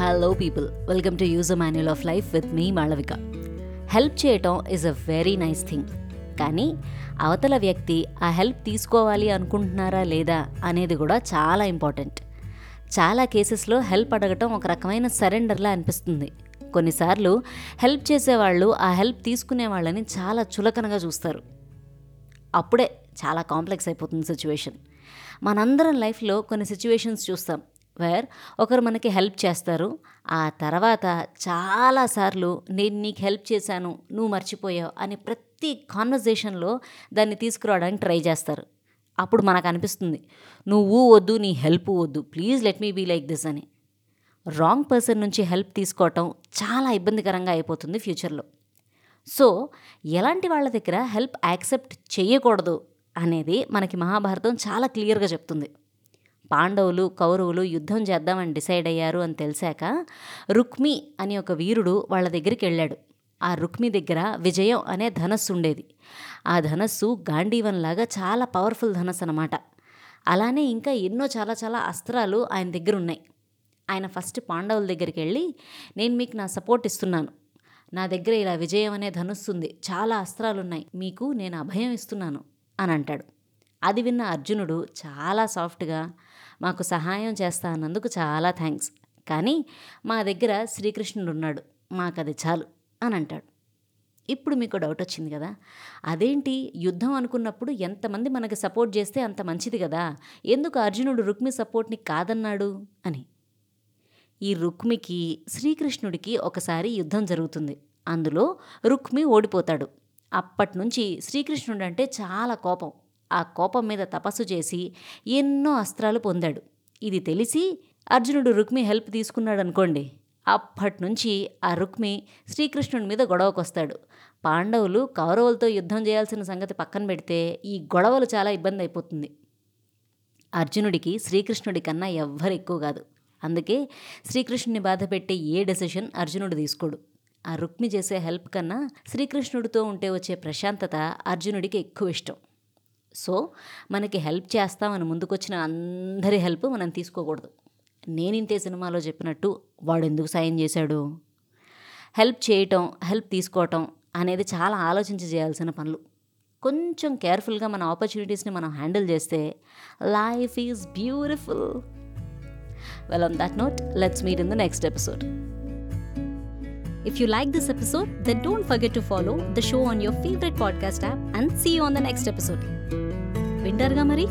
Hello people welcome to use a manual of life with me Malavika help చేయటం is a very nice thing కానీ అవతల వ్యక్తి ఆ help తీసుకోవాలి అనుకుంటున్నారా లేదా అనేది కూడా చాలా ఇంపార్టెంట్ చాలా కేసెస్లో హెల్ప్ అడగటం ఒక రకమైన సరెండర్లా అనిపిస్తుంది. కొన్నిసార్లు హెల్ప్ చేసేవాళ్ళు ఆ హెల్ప్ తీసుకునే వాళ్ళని చాలా చులకనగా చూస్తారు. అప్పుడే చాలా కాంప్లెక్స్ అయిపోతుంది సిచ్యువేషన్ మనందరం లైఫ్లో కొన్ని సిచ్యువేషన్స్ చూస్తాం. వేర్ ఒకరు మనకి హెల్ప్ చేస్తారు. ఆ తర్వాత చాలాసార్లు నేను నీకు హెల్ప్ చేశాను నువ్వు మర్చిపోయావు అని ప్రతి కాన్వర్జేషన్లో దాన్ని తీసుకురావడానికి ట్రై చేస్తారు. అప్పుడు మనకు అనిపిస్తుంది నువ్వు వద్దు నీ హెల్ప్ వద్దు please let me be like this అని. రాంగ్ పర్సన్ నుంచి హెల్ప్ తీసుకోవటం చాలా ఇబ్బందికరంగా అయిపోతుంది ఫ్యూచర్లో. సో ఎలాంటి వాళ్ళ దగ్గర హెల్ప్ యాక్సెప్ట్ చేయకూడదు అనేది మనకి మహాభారతం చాలా క్లియర్గా చెప్తుంది. పాండవులు కౌరవులు యుద్ధం చేద్దామని డిసైడ్ అయ్యారు అని తెలిసాక రుక్మి అని ఒక వీరుడు వాళ్ళ దగ్గరికి వెళ్ళాడు. ఆ రుక్మి దగ్గర విజయం అనే ధనస్సు ఉండేది. ఆ ధనస్సు గాంధీవన్లాగా చాలా పవర్ఫుల్ ధనస్సు అనమాట అలానే ఇంకా ఎన్నో చాలా చాలా అస్త్రాలు ఆయన దగ్గర ఉన్నాయి. ఆయన ఫస్ట్ పాండవుల దగ్గరికి వెళ్ళి నేను మీకు నా సపోర్ట్ ఇస్తున్నాను. నా దగ్గర ఇలా విజయం అనే ధనుస్సు ఉంది. చాలా అస్త్రాలు ఉన్నాయి. మీకు నేను అభయం ఇస్తున్నాను అని అంటాడు. అది విన్న అర్జునుడు చాలా సాఫ్ట్గా మాకు సహాయం చేస్తా అన్నందుకు చాలా థ్యాంక్స్ కానీ మా దగ్గర శ్రీకృష్ణుడు ఉన్నాడు మాకు అది చాలు అని అంటాడు ఇప్పుడు మీకు డౌట్ వచ్చింది కదా? అదేంటి? యుద్ధం అనుకున్నప్పుడు ఎంతమంది మనకి సపోర్ట్ చేస్తే అంత మంచిది కదా? ఎందుకు అర్జునుడు రుక్మి సపోర్ట్ని కాదన్నాడు? అని. ఈ రుక్మికి శ్రీకృష్ణుడికి ఒకసారి యుద్ధం జరుగుతుంది. అందులో రుక్మి ఓడిపోతాడు. అప్పటి నుంచి శ్రీకృష్ణుడు అంటే చాలా కోపం. ఆ కోపం మీద తపస్సు చేసి ఎన్నో అస్త్రాలు పొందాడు. ఇది తెలిసి అర్జునుడు రుక్మి హెల్ప్ తీసుకున్నాడు అనుకోండి అప్పటి నుంచి ఆ రుక్మి శ్రీకృష్ణుడి మీద గొడవకొస్తాడు. పాండవులు కౌరవులతో యుద్ధం చేయాల్సిన సంగతి పక్కన పెడితే ఈ గొడవలు చాలా ఇబ్బంది అయిపోతుంది. అర్జునుడికి శ్రీకృష్ణుడి కన్నా ఎవ్వరు ఎక్కువ కాదు. అందుకే శ్రీకృష్ణుని బాధ పెట్టే ఏ డెసిషన్ అర్జునుడు తీసుకోడు. ఆ రుక్మి చేసే హెల్ప్ కన్నా శ్రీకృష్ణుడితో ఉంటే వచ్చే ప్రశాంతత అర్జునుడికి ఎక్కువ ఇష్టం. సో మనకి హెల్ప్ చేస్తామని ముందుకొచ్చిన అందరి హెల్ప్ మనం తీసుకోకూడదు. నేనింతే సినిమాలో చెప్పినట్టు వాడు ఎందుకు సాయం చేశాడు? హెల్ప్ చేయటం హెల్ప్ తీసుకోవటం అనేది చాలా ఆలోచించి చేయాల్సిన పనులు. కొంచెం కేర్ఫుల్గా మన ఆపర్చునిటీస్ని మనం హ్యాండిల్ చేస్తే life is beautiful. Well on that note let's meet in the next episode. If you like this episode, then don't forget to follow the show on your favorite podcast app and see you on the next episode. వింటారుగా మరి